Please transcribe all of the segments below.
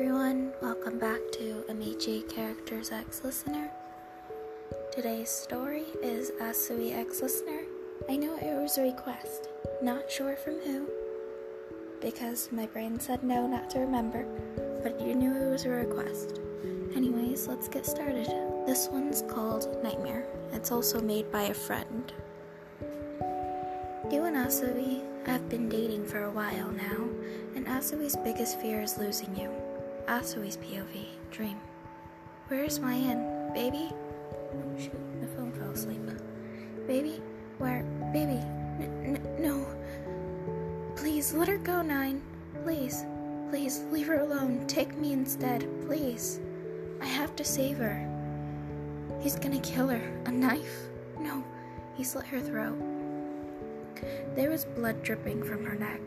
everyone, welcome back to Amici Characters X Listener. Today's story is Asui X Listener. I know it was a request, not sure from who, because my brain said no, not to remember, but you knew it was a request. Anyways, let's get started. This one's called Nightmare. It's also made by a friend. You and Asui have been dating for a while now, and Asui's biggest fear is losing you. Asui's POV, dream. Where's my end, Baby? Oh shoot, the phone fell asleep. Baby? Where? Baby? N- n- no. Please, let her go, Nine. Please. Please, leave her alone. Take me instead, please. I have to save her. He's gonna kill her. A knife? No, he slit her throat. There was blood dripping from her neck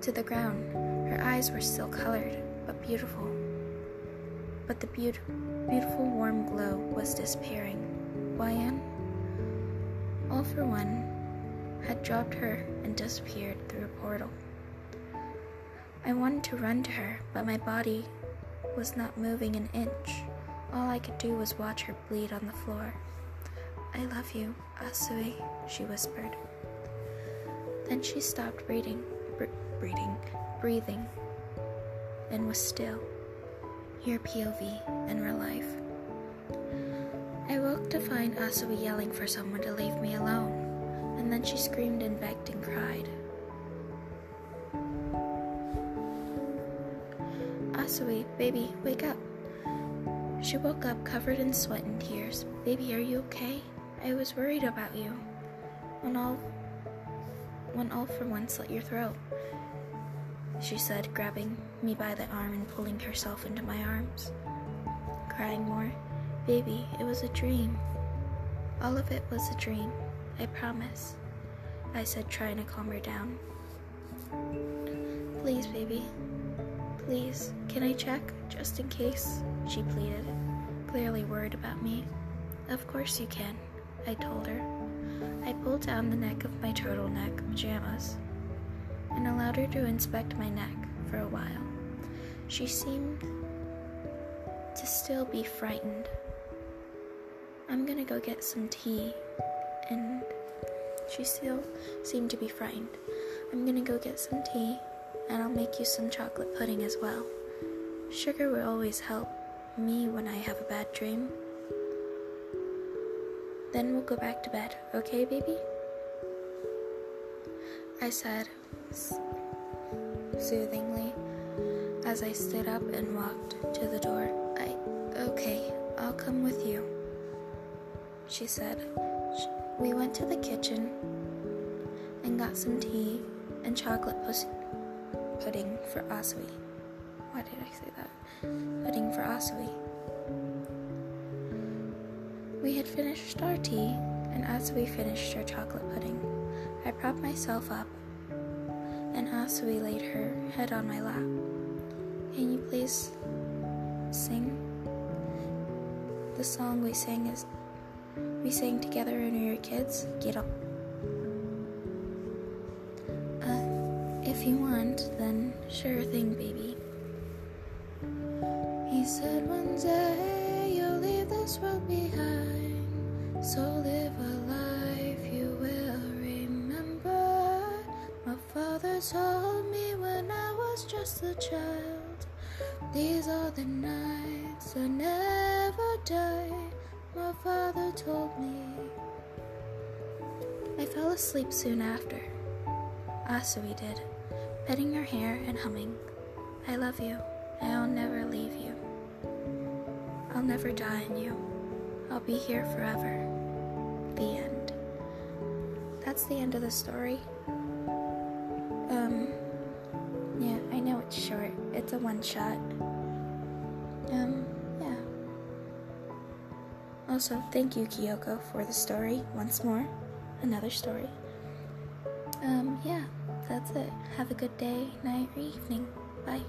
to the ground. Her eyes were still colored, but beautiful. But the be- beautiful warm glow was disappearing. Wyan, all for one, had dropped her and disappeared through a portal. I wanted to run to her, but my body was not moving an inch. All I could do was watch her bleed on the floor. I love you, Asui, she whispered. Then she stopped breathing, br- breathing, breathing, and was still. Your POV in real life. I woke to find Asui yelling for someone to leave me alone, and then she screamed and begged and cried. Asui, baby, wake up. She woke up covered in sweat and tears. Baby, are you okay? I was worried about you. When all when all for once slit your throat, she said, grabbing me by the arm and pulling herself into my arms. Crying more, Baby, it was a dream. All of it was a dream, I promise, I said, trying to calm her down. Please, baby, please, can I check, just in case? She pleaded, clearly worried about me. Of course you can, I told her. I pulled down the neck of my turtleneck pajamas and allowed her to inspect my neck for a while. She seemed to still be frightened. I'm gonna go get some tea, and she still seemed to be frightened. I'm gonna go get some tea, and I'll make you some chocolate pudding as well. Sugar will always help me when I have a bad dream. Then we'll go back to bed, okay, baby? I said soothingly as I stood up and walked to the door. I, okay, I'll come with you, she said. We went to the kitchen and got some tea and chocolate pudding for Asui. Why did I say that? Pudding for Asui. We had finished our tea, and as we finished our chocolate pudding, I propped myself up, and Asui laid her head on my lap. Can you please sing? The song we sang is we sang together when we were kids. Get up. Uh, if you want, then sure thing, baby. He said one day you'll leave this world behind, so live a life told me when I was just a child, these are the nights that never die. My father told me. I fell asleep soon after. Ah, Asui did, petting her hair and humming, I love you, I'll never leave you. I'll never die in you. I'll be here forever. The end. That's the end of the story. A one shot. Um, yeah. Also, thank you, Kyoko, for the story once more. Another story. Um, yeah, that's it. Have a good day, night, or evening. Bye.